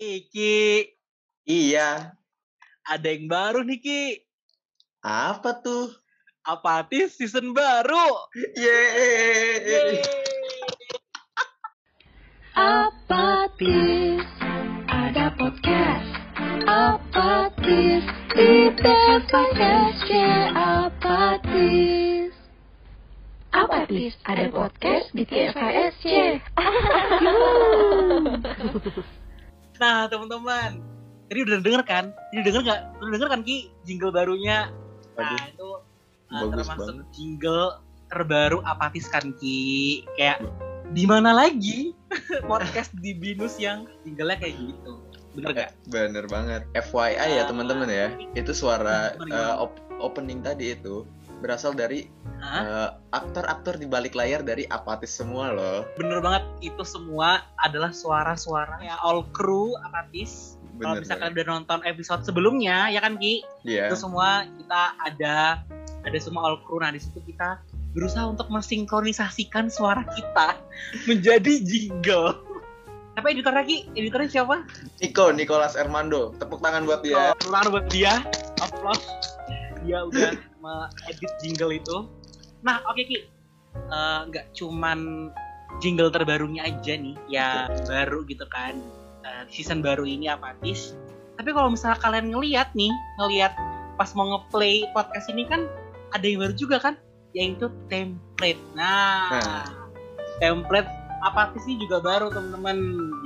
Iki, Iya. ada yang baru nih Ki. Apa tuh? Apatis season baru. Yeay. Apatis Ada podcast Apatis Di TVSC Apatis Apatis Ada podcast di TVSC Nah teman-teman, tadi udah denger kan? Ini denger nggak? Udah denger kan Ki jingle barunya? Nah Waduh, itu uh, bagus termasuk banget. jingle terbaru Apatis kan Ki. Kayak di mana lagi podcast di Binus yang jinglenya kayak gitu? Bener gak? Bener banget. FYI ya teman-teman ya. Itu suara gimana? op- opening tadi itu berasal dari eh, aktor-aktor di balik layar dari apatis semua loh. Bener banget itu semua adalah suara-suara ya all crew Apatis. Kalau misalkan udah nonton episode sebelumnya ya kan Ki? Iya. itu semua kita ada ada semua all crew nah di situ kita berusaha untuk mensinkronisasikan suara kita menjadi jingle tapi editornya Ki editornya siapa Nico, Nicholas Armando. Tepuk tangan buat dia. keluar buat dia applause dia udah edit jingle itu. Nah oke Ki. Eh, nggak cuman jingle terbarunya aja nih ya baru gitu kan. Eh, season baru ini apatis tapi kalau misalnya kalian ngeliat nih ngeliat pas mau ngeplay podcast ini kan ada yang baru juga kan? Yaitu template. Nah, Nah. template apatis ini juga baru teman-teman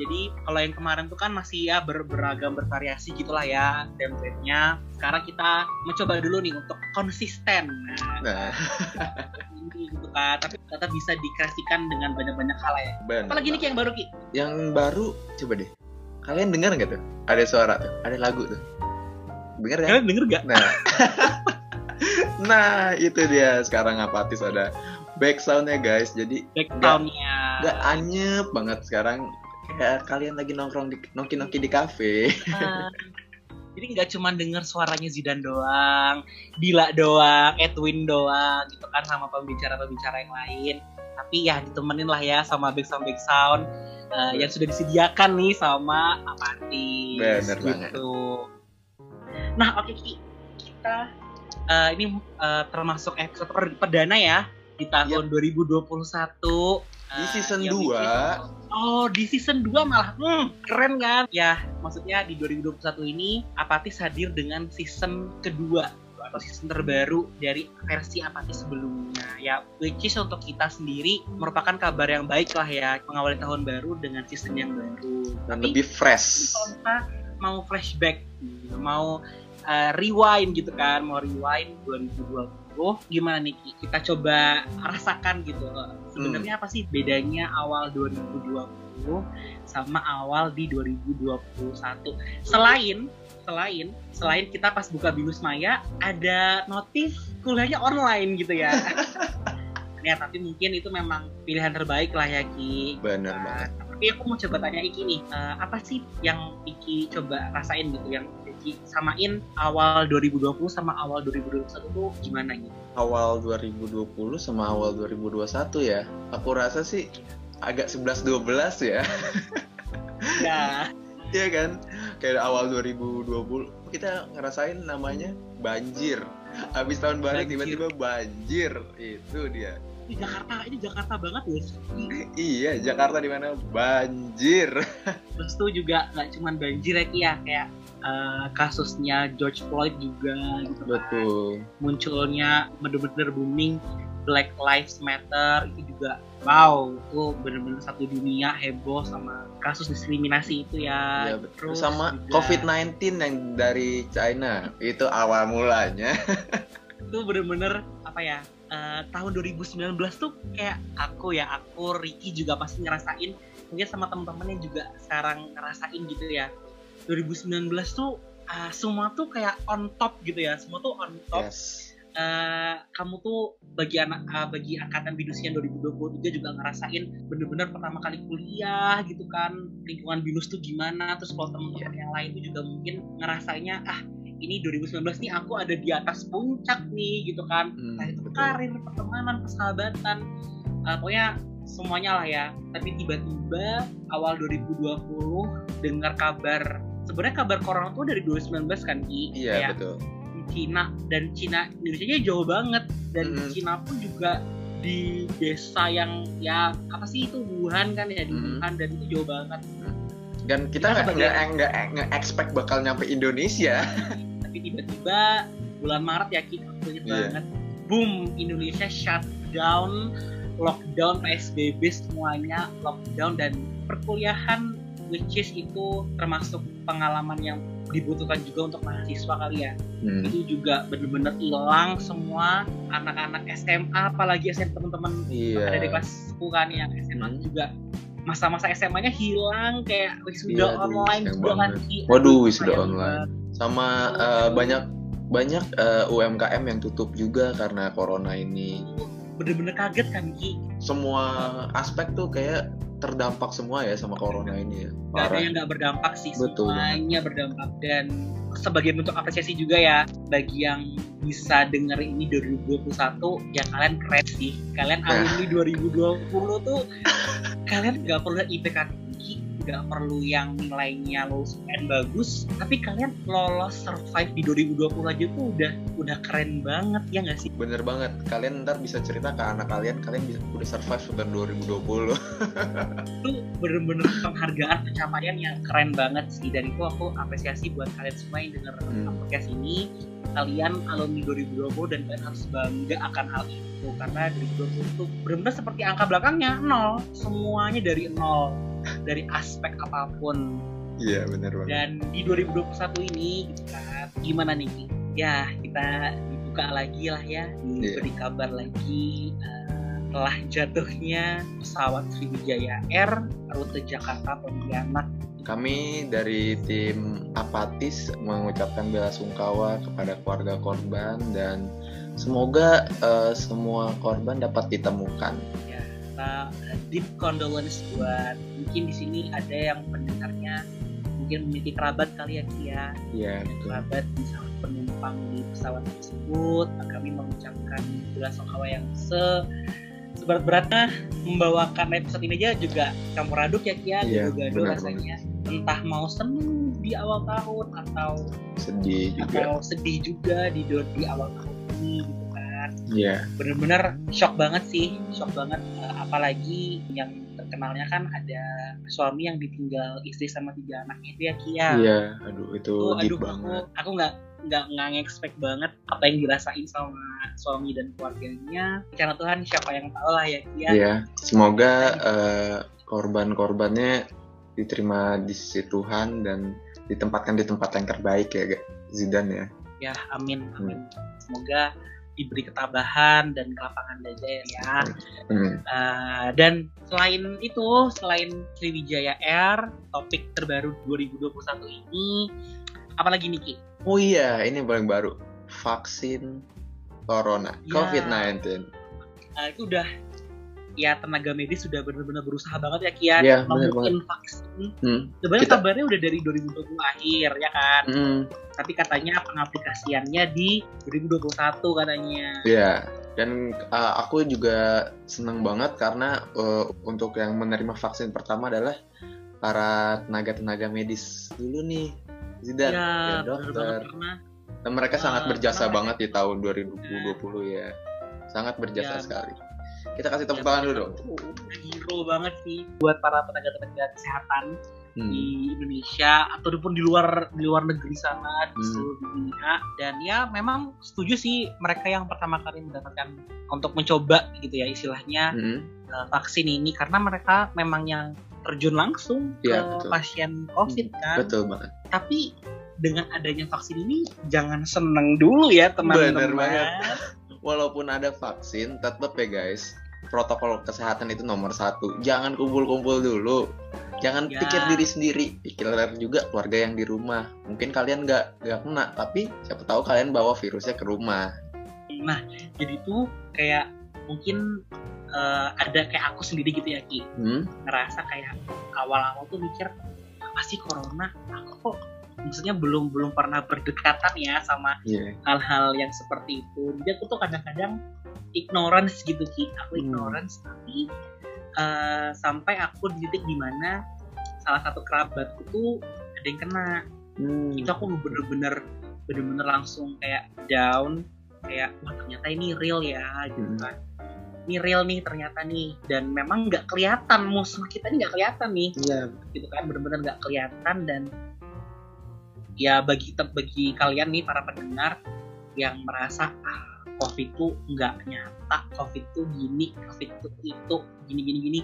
jadi kalau yang kemarin tuh kan masih ya ber- beragam bervariasi gitulah ya template-nya sekarang kita mencoba dulu nih untuk konsisten nah, Nah, ini gitu kan tapi tetap bisa dikreasikan dengan banyak-banyak hal ya bener. apalagi Ki, yang baru Ki Yang baru coba deh. Kalian dengar nggak tuh? Ada suara tuh, ada lagu tuh. Dengar kan? kalian denger gak? Nah, nah itu dia sekarang apatis ada back soundnya guys. Jadi background-nya nggak anyep banget sekarang. Kayak kalian lagi nongkrong di nongki-nongki di kafe. Ah. jadi nggak cuma denger suaranya Zidan doang, Dila doang, Edwin doang, gitu kan sama pembicara-pembicara yang lain. Tapi ya ditemenin lah ya sama background background uh, yang sudah disediakan nih sama Apatis. Bener gitu. banget. Nah oke Ki, kita uh, ini uh, termasuk episode per- perdana ya di tahun 2021. Di uh, season yang 2. bikin- Oh, di season 2 malah. Hmm, keren kan? Ya, maksudnya di 2021 ini Apatis hadir dengan season kedua atau season terbaru dari versi Apatis sebelumnya. Ya, which is untuk kita sendiri merupakan kabar yang baik lah ya mengawali tahun baru dengan season yang baru. Dan Tapi lebih fresh. kalau kita mau flashback, mau uh, rewind gitu kan, mau rewind 2020 gimana nih Ki? Kita coba rasakan gitu. Sebenarnya apa sih bedanya awal 2020 sama awal di 2021? Selain selain selain kita pas buka Binus Maya ada notif kuliahnya online gitu ya. ya tapi mungkin itu memang pilihan terbaik lah ya Ki. Bener Nah, banget. tapi aku mau coba tanya Iki nih, eh, apa sih yang Iki coba rasain gitu, yang Iki samain awal 2020 sama awal 2021 tuh gimana gitu? Awal 2020 sama awal 2021 ya. Aku rasa sih agak 11-12 ya. Ya, Iya kan? Kayak awal 2020 kita ngerasain namanya banjir. Habis tahun baru tiba-tiba banjir. Itu dia. Ini Jakarta, ini Jakarta banget ya. Iya, Jakarta di mana banjir. Terus tuh juga nggak cuman banjir ya ya, kayak eh, kasusnya George Floyd juga gitu kan. Betul. Munculnya bener-bener booming Black Lives Matter itu juga wow itu bener-bener satu dunia heboh sama kasus diskriminasi itu ya. Iya, betul. Terus Sama juga- COVID-19 yang dari China. Itu awal mulanya. itu bener-bener apa ya eh, tahun 2019 tuh kayak aku ya aku Ricky juga pasti ngerasain. Mungkin sama teman-teman yang juga sekarang ngerasain gitu ya. 2019 tuh eh, semua tuh kayak on top gitu ya. Semua tuh on top. Yes. Eh, kamu tuh bagi anak eh, bagi angkatan binusian 2023 juga ngerasain bener-bener pertama kali kuliah gitu kan. Lingkungan binus tuh gimana? Terus kalau teman-teman yang lain tuh juga mungkin ngerasainnya ah ini 2019 nih aku ada di atas puncak nih gitu kan Hmm, nah itu betul. karir pertemanan persahabatan Eh, pokoknya semuanya lah ya tapi tiba-tiba awal 2020 dengar kabar sebenarnya kabar corona tuh dari 2019 kan Ki Iya Kayak betul. di Cina dan Cina Indonesia nya jauh banget dan Mhm. Cina pun juga di desa yang ya apa sih itu Wuhan kan ya di Mhm. Wuhan dan itu jauh banget Dan kita nggak nggak nggak expect bakal nyampe Indonesia. tapi tiba-tiba bulan Maret ya Ki aku inget Iya. banget boom Indonesia shutdown lockdown PSBB semuanya lockdown dan perkuliahan which is itu termasuk pengalaman yang dibutuhkan juga untuk mahasiswa kali ya Hmm. itu juga bener-bener hilang semua anak-anak SMA apalagi SMA teman-teman Iya. ada di kelas 10 kan yang SMA Hmm. juga masa-masa SMA-nya hilang kayak wisuda aduh, online juga kan. Waduh, Aduh, wisuda online. Sama eh, banyak banyak eh, UMKM yang tutup juga karena corona ini. bener-bener kaget kan Ki Semua aspek tuh kayak terdampak semua ya sama corona ini ya. Gak ada Parah. yang nggak berdampak sih Betul semuanya berdampak dan sebagai bentuk apresiasi juga ya bagi yang bisa denger ini 2021 ya kalian keren sih kalian Nah. alumni 2020 tuh kalian nggak perlu IPK nggak perlu yang nilainya lulus UN bagus tapi kalian lolos survive di 2020 aja tuh udah udah keren banget ya nggak sih Bener banget. Kalian ntar bisa cerita ke anak kalian, kalian bisa udah survive sampai 2020. itu bener-bener penghargaan pencapaian yang keren banget sih dan itu aku apresiasi buat kalian semua yang denger Hmm. podcast ini kalian alumni 2020 dan kalian harus bangga akan hal itu karena 2020 itu benar-benar seperti angka belakangnya nol semuanya dari nol dari aspek apa pun. Iya bener banget. dan di 2021 ini gitu kan gimana nih ya kita dibuka lagi lah ya diberi kabar lagi eh, telah jatuhnya pesawat Sriwijaya Air rute Jakarta Pontianak. Kami dari tim Apatis mengucapkan bela sungkawa kepada keluarga korban dan semoga eh, semua korban dapat ditemukan. ya kita uh, deep condolence buat mungkin di sini ada yang pendengarnya mungkin memiliki kerabat kali ya Ki ya Iya betul. kerabat bisa penumpang di pesawat tersebut kami mengucapkan bela sungkawa yang se seberat-beratnya membawakan episode ini aja juga campur aduk ya Kia Iya, gaduh benar rasanya entah mau seneng di awal tahun atau Sedih juga. atau sedih juga di di awal tahun ini gitu Iya. bener-bener shock banget sih shock banget Eh, apalagi yang terkenalnya kan ada suami yang ditinggal istri sama tiga anaknya itu ya Kia Iya. Aduh itu deep aduh banget. aku nggak nggak nggak expect banget apa yang dirasain sama suami dan keluarganya karena Tuhan siapa yang tahu lah ya Kia Iya. Semoga eh, korban-korbannya diterima di sisi Tuhan dan ditempatkan di tempat yang terbaik ya Zidan ya. ya amin amin semoga diberi ketabahan dan kelapangan dada ya Hmm. Eh, dan selain itu selain Sriwijaya Air topik terbaru 2021 ini apalagi nih Ki Oh iya, ini yang paling baru. Vaksin corona, Ya. COVID-19. Eh, itu udah ya tenaga medis sudah benar-benar berusaha banget ya Kian Iya, benar nemuin vaksin Hmm. sebenarnya Kita- kabarnya udah dari 2020 akhir ya kan Hmm, tapi katanya pengaplikasiannya di 2021 katanya Iya. Dan uh, aku juga senang banget karena uh, untuk yang menerima vaksin pertama adalah para tenaga-tenaga medis dulu nih. Zidan, ya ya, banget dokter. karena Dan mereka sangat Uh, berjasa banget di tahun 2020 ya. Sangat berjasa Ya. sekali. Kita kasih tepuk Ya, tangan dulu dong. hero banget sih buat para tenaga-tenaga kesehatan Hmm. di Indonesia ataupun di luar di luar negeri sana di Hmm. seluruh dunia dan ya memang setuju sih mereka yang pertama kali mendapatkan untuk mencoba gitu ya istilahnya Hmm. uh, vaksin ini karena mereka memang yang terjun langsung Iya, ke betul. pasien COVID kan. Betul banget. Tapi dengan adanya vaksin ini jangan seneng dulu ya Bener teman-teman. banget. Walaupun ada vaksin, tetap ya guys, protokol kesehatan itu nomor satu. Jangan kumpul-kumpul dulu. Jangan Ya. pikir diri sendiri, pikir juga keluarga yang di rumah. Mungkin kalian nggak nggak kena, tapi siapa tahu kalian bawa virusnya ke rumah. Nah, jadi tuh kayak mungkin uh, ada kayak aku sendiri gitu ya Ki, Hmm? ngerasa kayak awal-awal tuh mikir apa sih corona? Aku kok maksudnya belum belum pernah berdekatan ya sama Iya. hal-hal yang seperti itu. Jadi aku tuh kadang-kadang ignorance gitu Ki, aku Hmm. ignorance tapi eh, sampai aku di titik di mana salah satu kerabatku tuh ada yang kena Hmm. itu aku bener-bener bener-bener langsung kayak down kayak wah ternyata ini real ya gitu Hmm. kan ini real nih ternyata nih dan memang nggak kelihatan musuh kita ini nggak kelihatan nih Iya, gitu kan bener-bener nggak kelihatan dan ya bagi bagi kalian nih para pendengar yang merasa ah covid itu nggak nyata covid itu gini covid itu itu gini gini gini.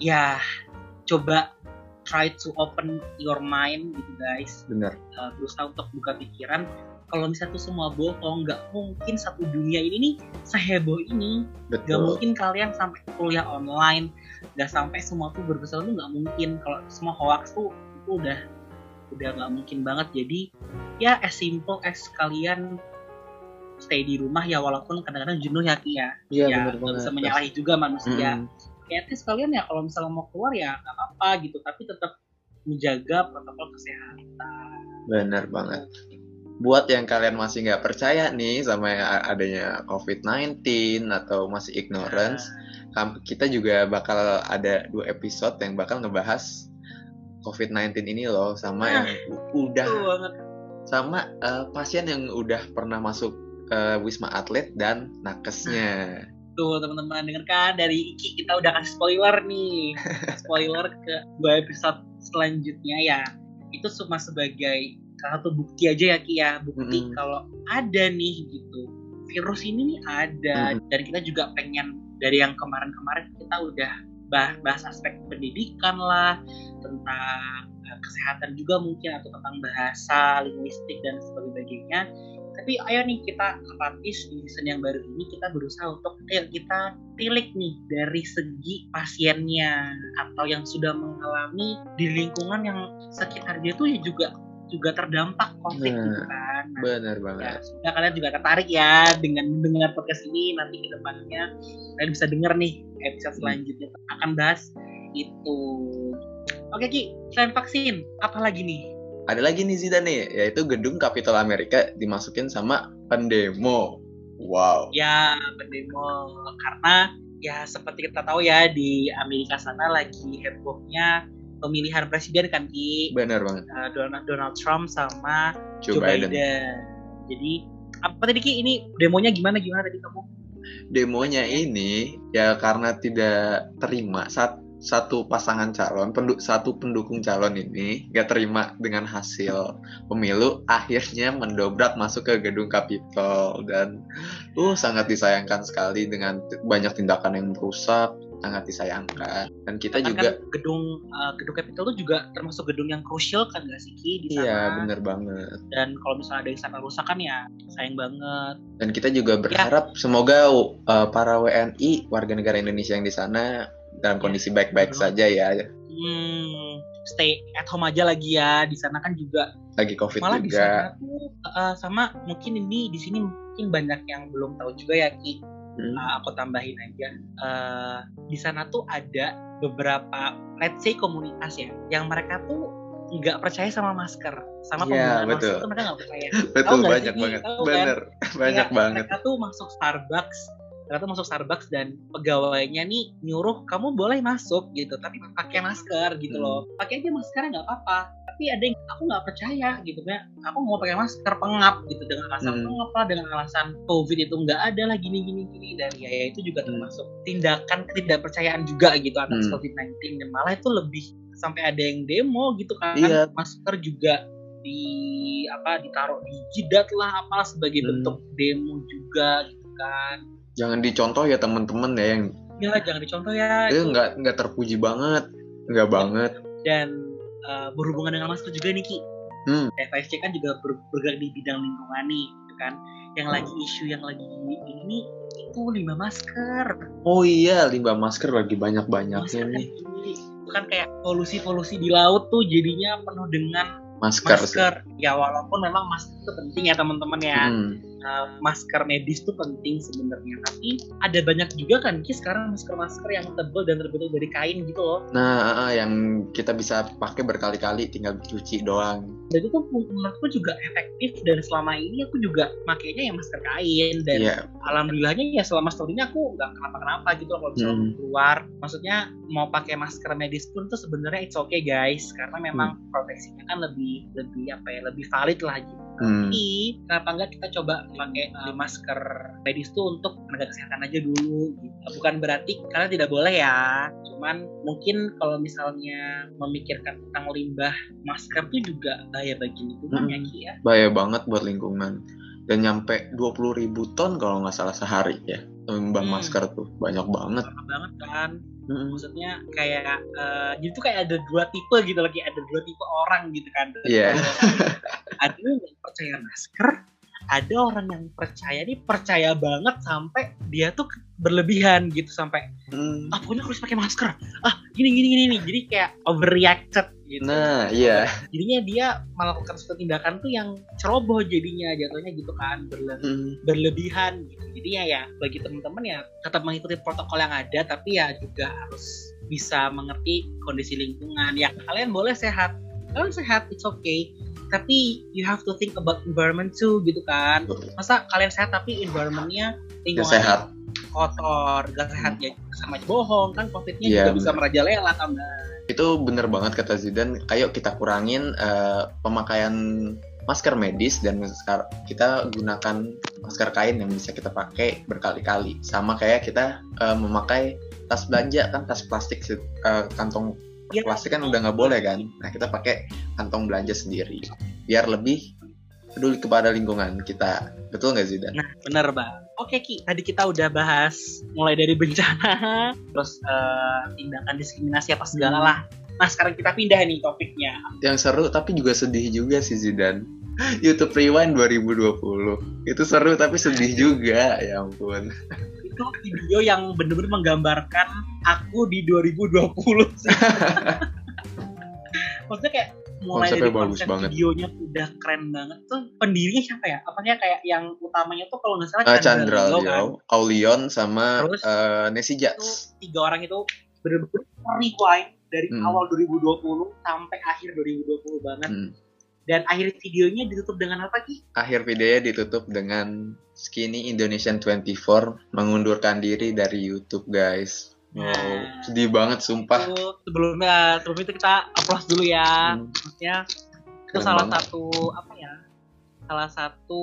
Ya coba try to open your mind gitu guys. Bener. uh, berusaha untuk buka pikiran. Kalau misalnya itu semua bohong nggak mungkin satu dunia ini nih seheboh ini. Nggak mungkin kalian sampai kuliah online nggak sampai semua tuh berbesar tuh nggak mungkin. Kalau semua hoax tuh itu udah udah nggak mungkin banget. Jadi ya as simple as kalian stay di rumah ya walaupun kadang-kadang jenuh ya Ki ya Iya, ya banget. bisa menyalahi juga manusia Mm. kayak at least kalian ya kalau misalnya mau keluar ya nggak apa-apa gitu tapi tetap menjaga protokol kesehatan Bener banget. Buat yang kalian masih nggak percaya nih sama adanya COVID-19 atau masih ignorance, kam- kita juga bakal ada dua episode yang bakal ngebahas COVID-19 ini loh sama Ah, yang udah sama eh, pasien yang udah pernah masuk eh, wisma atlet dan nakesnya. Tuh teman-teman. Denger kan dari Iki kita udah kasih spoiler nih. Spoiler ke dua episode selanjutnya ya. Itu cuma sebagai salah satu bukti aja ya Ki ya. Bukti Mm-mm. kalau ada nih gitu. Virus ini nih ada. Dan kita juga pengen dari yang kemarin-kemarin kita udah bah- bahas aspek pendidikan lah Tentang eh, kesehatan juga mungkin Atau tentang bahasa, linguistik dan sebagainya tapi ayo nih kita apatis di season yang baru ini kita berusaha untuk ayo kita tilik nih dari segi pasiennya atau yang sudah mengalami di lingkungan yang sekitar dia tuh ya juga juga terdampak covid Nah, gitu kan. Nah, Bener ya, banget. semoga kalian juga tertarik ya dengan mendengar podcast ini. Nanti ke depannya kalian bisa denger nih episode selanjutnya akan bahas itu. Oke Ki selain vaksin apa lagi nih Ada lagi nih Zida nih, yaitu gedung Capitol Amerika dimasukin sama pendemo. Wow. ya pendemo karena ya seperti kita tahu ya di Amerika sana lagi hebohnya pemilihan presiden kan Ki Bener banget. Uh, Donald Donald Trump sama Joe, Joe, Biden. Biden. Jadi apa tadi Ki ini demonya gimana gimana tadi kamu? Demonya ini ya karena tidak terima saat satu pasangan calon, pendu- satu pendukung calon ini gak terima dengan hasil pemilu, akhirnya mendobrak masuk ke gedung Capitol dan uh sangat disayangkan sekali dengan banyak tindakan yang merusak, sangat disayangkan. Dan kita Kan juga gedung uh, gedung Capitol itu juga termasuk gedung yang krusial kan gak sih Ki di sana? iya bener banget. Dan kalau misalnya ada yang sana rusak kan ya sayang banget. Dan kita juga berharap semoga uh, para WNI warga negara Indonesia yang di sana dalam kondisi baik-baik betul. saja ya. Hmm, stay at home aja lagi ya. Di sana kan juga Lagi Covid malah di juga. sana tuh uh, sama mungkin ini di sini mungkin banyak yang belum tahu juga ya Ki. Hmm. Uh, aku tambahin aja. Uh, di sana tuh ada beberapa let's say komunitas ya yang mereka tuh nggak percaya sama masker sama Iya, penggunaan betul. masker tuh mereka nggak percaya. Betul nggak banyak sih? banget. Tahu kan? Bener, banyak Ya, banget. Mereka tuh masuk Starbucks tuh masuk Starbucks dan pegawainya nih nyuruh kamu boleh masuk gitu tapi pakai masker gitu Hmm. loh pakai aja masker nggak apa-apa tapi ada yang aku nggak percaya gitu ya aku mau pakai masker pengap gitu dengan alasan Hmm. pengap lah dengan alasan covid itu nggak ada lah gini gini gini dan ya, ya itu juga Hmm. termasuk tindakan ketidakpercayaan juga gitu atas Hmm. covid-19 dan malah itu lebih sampai ada yang demo gitu kan Iya. masker juga di apa ditaruh di jidat lah apalah sebagai Hmm. bentuk demo juga gitu kan Jangan dicontoh ya temen-temen ya yang ya jangan dicontoh ya itu nggak nggak terpuji banget, nggak banget. dan uh, berhubungan dengan masker juga nih Ki Hmm. FSC kan juga ber- bergerak di bidang lingkungan nih gitu kan yang lagi isu yang lagi ini itu limbah masker Oh iya, limbah masker lagi banyak-banyaknya masker kan nih. kan kayak polusi-polusi di laut tuh jadinya penuh dengan Masker. sih. masker ya walaupun memang masker itu penting ya teman-teman ya Hmm. Uh, masker medis tuh penting sebenarnya tapi ada banyak juga kan Ki sekarang masker-masker yang tebal dan terbentuk dari kain gitu loh. Nah, eh, yang kita bisa pakai berkali-kali tinggal dicuci doang. dan itu menurutku juga efektif dan selama ini aku juga makainya yang masker kain dan Iya, alhamdulillahnya ya selama setahun ini aku nggak kenapa-kenapa gitu loh kalau misalnya Hmm. keluar. Maksudnya mau pakai masker medis pun tuh sebenarnya it's okay guys karena memang proteksinya kan lebih lebih apa ya lebih valid lah gitu hmm, tapi kenapa enggak kita coba pakai uh, masker medis tuh untuk tenaga kesehatan aja dulu gitu. bukan berarti karena tidak boleh ya cuman mungkin kalau misalnya memikirkan tentang limbah masker tuh juga bahaya bagi lingkungan ya Hmm. Ki ya bahaya banget buat lingkungan. Dan nyampe 20.000 ribu ton kalau nggak salah sehari ya. Limbah Hmm. masker tuh banyak banget. Parah banget kan Mm-mm. maksudnya kayak eh, jadi tuh kayak ada dua tipe gitu lagi ada dua tipe orang gitu kan Iya. ada yang percaya masker ada orang yang percaya nih percaya banget sampai dia tuh berlebihan gitu sampai Hmm. ah pokoknya harus pakai masker. Ah gini gini gini nih jadi kayak overreacted gitu. Nah, iya. jadinya dia melakukan suatu tindakan tuh yang ceroboh jadinya jatuhnya gitu kan berle- Hmm. berlebihan gitu. Jadinya ya bagi teman-teman ya tetap mengikuti protokol yang ada tapi ya juga harus bisa mengerti kondisi lingkungan. Ya kalian boleh sehat. Kalian sehat it's okay tapi you have to think about environment too gitu kan masa kalian sehat tapi environmentnya lingkungannya sehat. kotor gak sehat ya sama aja bohong kan covidnya Iya, juga bisa merajalela tambah Itu bener banget kata Zidan. Ayo kita kurangin eh, pemakaian masker medis dan masker- kita gunakan masker kain yang bisa kita pakai berkali-kali. Sama kayak kita eh, memakai tas belanja kan tas plastik eh, kantong Ya, plastik kan udah nggak boleh kan. Nah kita pakai kantong belanja sendiri biar lebih peduli kepada lingkungan kita. Betul nggak Zidan? Nah, bener bang. Oke Ki, tadi kita udah bahas mulai dari bencana, terus eh, tindakan diskriminasi apa segala lah. Nah sekarang kita pindah nih topiknya. Yang seru tapi juga sedih juga sih Zidan. YouTube Rewind 2020 itu seru tapi sedih juga ya ampun Itu video yang bener-bener menggambarkan aku di 2020 sih. Maksudnya kayak mulai Konsepnya dari bagus konsep banget. videonya udah keren banget tuh pendirinya siapa ya? Apanya kayak yang utamanya tuh kalau nggak salah Eh, Chandra Leo kan? Leo, Aulion sama Terus? eh, Nessie Jats. tiga orang itu bener-bener rewind dari Hmm. awal 2020 sampai akhir 2020 banget Hmm. Dan akhir videonya ditutup dengan apa Ki? Akhir videonya ditutup dengan Skinny Indonesian 24 mengundurkan diri dari YouTube guys. Wow, Nah. sedih banget sumpah. Itu sebelumnya sebelum itu kita applause dulu ya Hmm, maksudnya itu keren salah banget. satu apa ya salah satu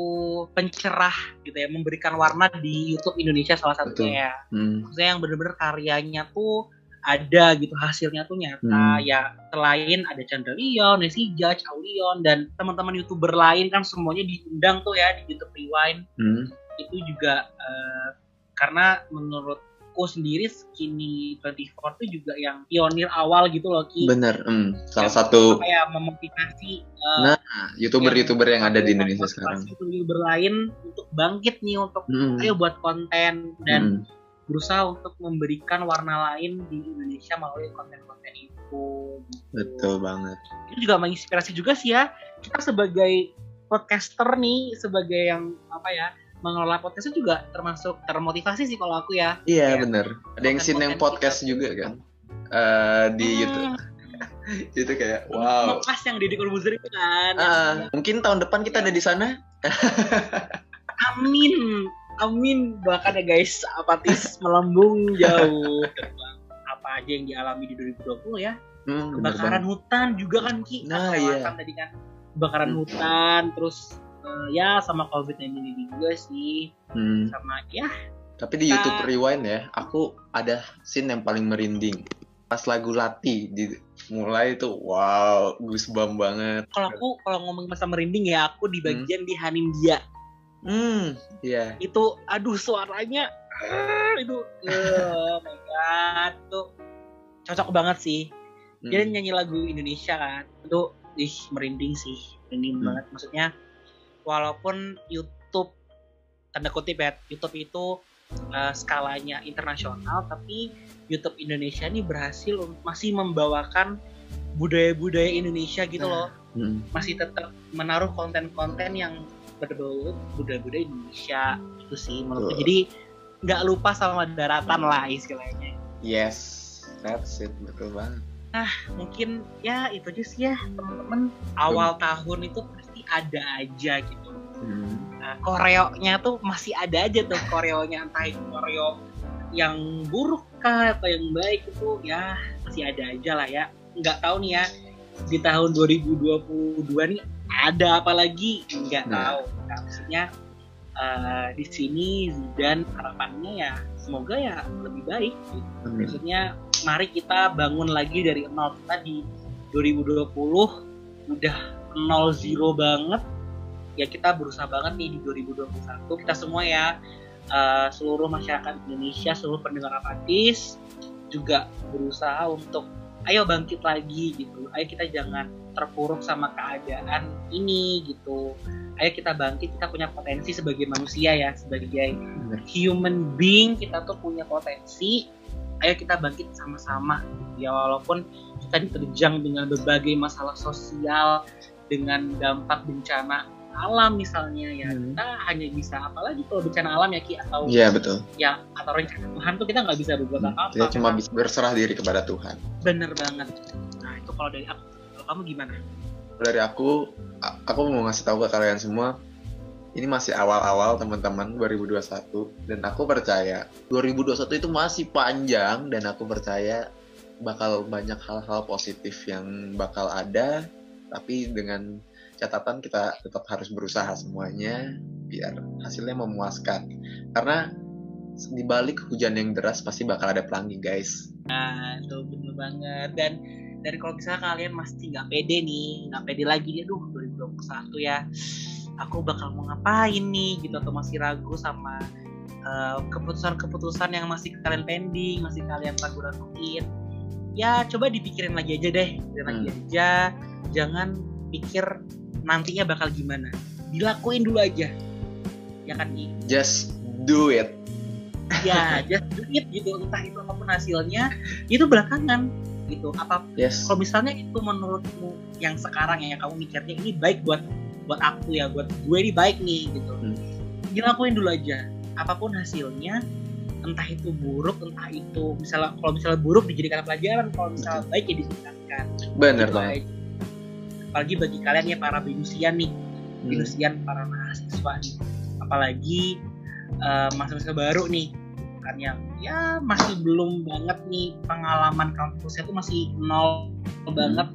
pencerah gitu ya memberikan warna di YouTube Indonesia salah satunya ya Hmm, maksudnya yang bener-bener karyanya tuh ada gitu hasilnya tuh nyata Hmm. ya selain ada Chandra Leon, Nessie Judge, Aulion dan teman-teman youtuber lain kan semuanya diundang tuh ya di YouTube Rewind hmm, itu juga eh, karena menurutku sendiri Skinny 24 tuh juga yang pionir awal gitu loh Ki bener. Hmm, salah Yang satu ya memotivasi eh, Nah, youtuber-youtuber yang ada di Indonesia sekarang. youtuber lain untuk bangkit nih untuk Hmm, ayo buat konten dan hmm, berusaha untuk memberikan warna lain di Indonesia melalui konten-konten itu. gitu. betul banget. Itu juga menginspirasi juga sih ya. Kita sebagai podcaster nih, sebagai yang apa ya mengelola podcast itu juga termasuk termotivasi sih kalau aku ya. Iya Kayak bener. Ada yang scene yang podcast kita. juga kan Eh, di Hmm, YouTube. Itu kayak wow. Lepas yang Deddy Corbuzier itu kan. Ah, mungkin tahun depan kita ada di sana. Amin. Amin. Bahkan ya guys, apatis melambung jauh. Terbang. Apa aja yang dialami di 2020 ya. Hmm, kebakaran hutan juga kan Ki Nah, iya. tadi kan kebakaran Hmm. hutan terus eh, ya sama covid 19 ini juga sih Hmm. sama ya Tapi di YouTube Rewind ya, aku ada scene yang paling merinding. Pas lagu Lati di mulai itu wow, goosebump banget. kalau aku kalau ngomong masa merinding ya aku di Hmm. bagian di Hanimdia Hmm, iya. itu aduh suaranya itu oh my god itu cocok banget sih Hmm. dia nyanyi lagu Indonesia kan itu ih merinding sih merinding Hmm. banget maksudnya walaupun YouTube tanda kutip ya YouTube itu uh, skalanya internasional tapi YouTube Indonesia ini berhasil masih membawakan budaya-budaya Indonesia gitu Nah. loh Hmm. masih tetap menaruh konten-konten yang berbau budaya-budaya Indonesia itu sih menurutku. Betul. jadi nggak lupa sama daratan lah istilahnya. Yes, that's it betul banget. mungkin ya itu aja sih ya teman-teman. Awal tahun itu pasti ada aja gitu. Hmm. nah, koreonya tuh masih ada aja tuh koreonya. Entah itu koreo yang buruk kah atau yang baik itu ya masih ada aja lah ya. Nggak tahu nih ya di tahun 2022 nih ada apa lagi nggak Nah. tahu nah, maksudnya eh, di sini Zidane harapannya ya semoga ya lebih baik gitu. Hmm. maksudnya mari kita bangun lagi dari nol kita di 2020 udah nol zero banget ya kita berusaha banget nih di 2021 kita semua ya eh, seluruh masyarakat Indonesia seluruh pendengar apatis juga berusaha untuk ayo bangkit lagi gitu. Ayo kita jangan terpuruk sama keadaan ini gitu. Ayo kita bangkit kita punya potensi sebagai manusia ya sebagai human being kita tuh punya potensi. Ayo kita bangkit sama-sama. Ya walaupun kita diterjang dengan berbagai masalah sosial dengan dampak bencana alam misalnya ya Hmm. kita hanya bisa apalagi kalau bencana alam ya ki atau Iya betul. ya atau rencana Tuhan tuh kita nggak bisa berbuat Hmm. apa-apa Dia cuma Memang bisa berserah diri kepada Tuhan. bener banget nah itu kalau dari aku kalau kamu gimana Dari aku, aku mau ngasih tahu ke kalian semua, ini masih awal-awal teman-teman 2021 dan aku percaya 2021 itu masih panjang dan aku percaya bakal banyak hal-hal positif yang bakal ada tapi dengan catatan kita tetap harus berusaha semuanya biar hasilnya memuaskan. Karena di balik hujan yang deras pasti bakal ada pelangi guys. Nah itu bener banget. Dan dari kalau misalnya kalian masih nggak pede nih nggak pede lagi nih aduh 2021 ya aku bakal mau ngapain nih gitu atau masih ragu sama eh, keputusan-keputusan yang masih kalian pending masih kalian ragu-raguin. Ya coba dipikirin lagi aja deh pikirin lagi Hmm. aja. Jangan pikir nantinya bakal gimana. Dilakuin dulu aja. Ya kan Ki? just do it. Ya just do it gitu. Entah itu apa pun hasilnya itu belakangan gitu. Apa yes. kalau misalnya itu menurutmu yang sekarang ya yang kamu mikirnya ini baik buat buat aku ya buat gue ini baik nih gitu. Hmm. dilakuin dulu aja. Apa pun hasilnya entah itu buruk entah itu misalnya kalau misalnya buruk dijadikan pelajaran kalau misalnya baik ya ditingkatkan. Bener Gitu banget. Apalagi bagi kalian ya para binusian nih. Hmm. binusian para mahasiswa nih. Apalagi eh, mahasiswa baru nih. Kan yang ya masih belum banget nih pengalaman kampusnya tuh masih nol banget.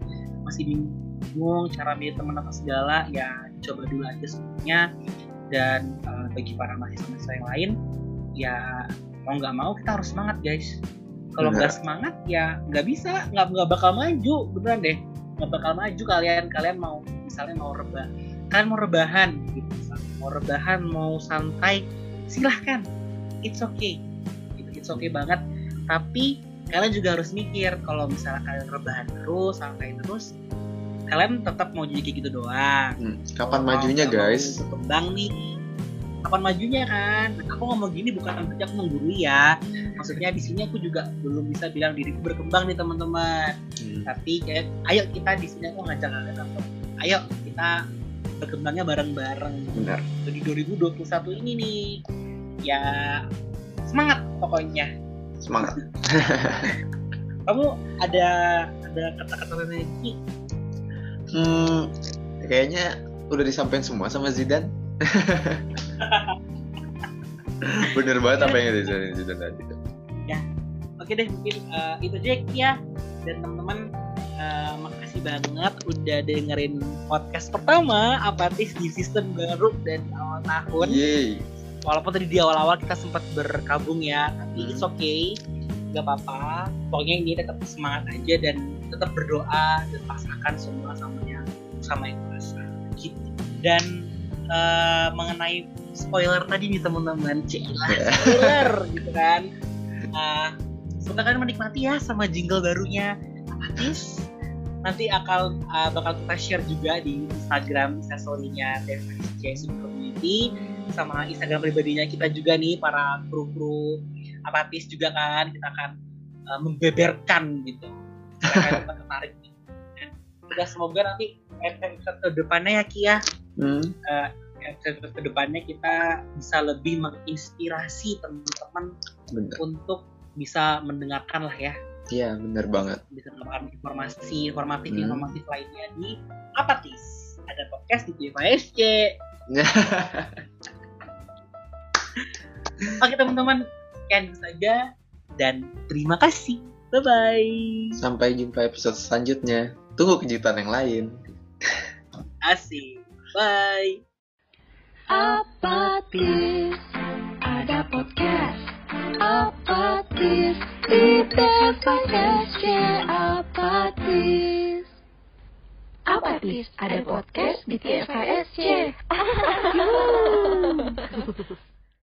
Masih bingung cara milih teman apa segala. Ya coba dulu aja semuanya. Dan eh, bagi para mahasiswa yang lain ya mau nggak mau kita harus semangat guys. Kalau nggak semangat ya nggak bisa. Nggak nggak bakal maju. Beneran deh nggak bakal maju kalian kalian mau misalnya mau rebah kalian mau rebahan gitu misalnya. mau rebahan mau santai silahkan. It's okay. Gitu, it's okay banget. Tapi kalian juga harus mikir kalau misalnya kalian rebahan terus santai terus kalian tetap mau jadi kayak gitu doang. Hmm, kapan Kalau majunya guys? berkembang nih kapan majunya kan? Aku ngomong gini bukan berarti aku menggurui ya. Maksudnya di sini aku juga belum bisa bilang diriku berkembang nih teman-teman Hmm. tapi kayak ayo kita di sini aku ngajak kalian ayo kita berkembangnya bareng-bareng. Benar. Di 2021 ini nih. Ya semangat pokoknya. Semangat. Kamu ada ada kata-kata lagi? Hmm, kayaknya udah disampaikan semua sama Zidan. Bener banget apa yang disampaikan Zidan tadi. Oke deh mungkin eh, itu aja ya dan teman-teman eh, makasih banget udah dengerin podcast pertama apatis di sistem baru dan awal tahun. Yeay. Walaupun tadi di awal-awal kita sempat berkabung ya tapi Hmm. it's okay. Nggak apa-apa. Pokoknya ini tetap semangat aja dan tetap berdoa dan pasrahkan semua sama yang sama yang kuasa gitu. Dan eh, mengenai spoiler tadi nih teman-teman. Cila spoiler gitu kan. Eh, semoga kalian menikmati ya sama jingle barunya. Apatis nanti akan eh, bakal kita share juga di Instagram story-nya TVC Community. Sama Instagram pribadinya kita juga nih para kru-kru apatis juga kan. Kita akan uh, membeberkan gitu. Kalian tertarik. Udah semoga nanti episode ke depannya ya. Kia hmm. episode ke depannya kita bisa lebih menginspirasi teman-teman untuk bisa mendengarkan lah ya. Iya, bener banget. bisa mendapatkan informasi informatif Hmm. informatif lainnya di Apatis. Ada podcast di JFSC oke teman-teman. Sekian saja dan terima kasih. Bye bye Sampai jumpa episode selanjutnya. Tunggu kejutan yang lain. asik. Bye. Apatis. Ada podcast. Apatis di TVSC Apatis. Apatis ada podcast di TVSC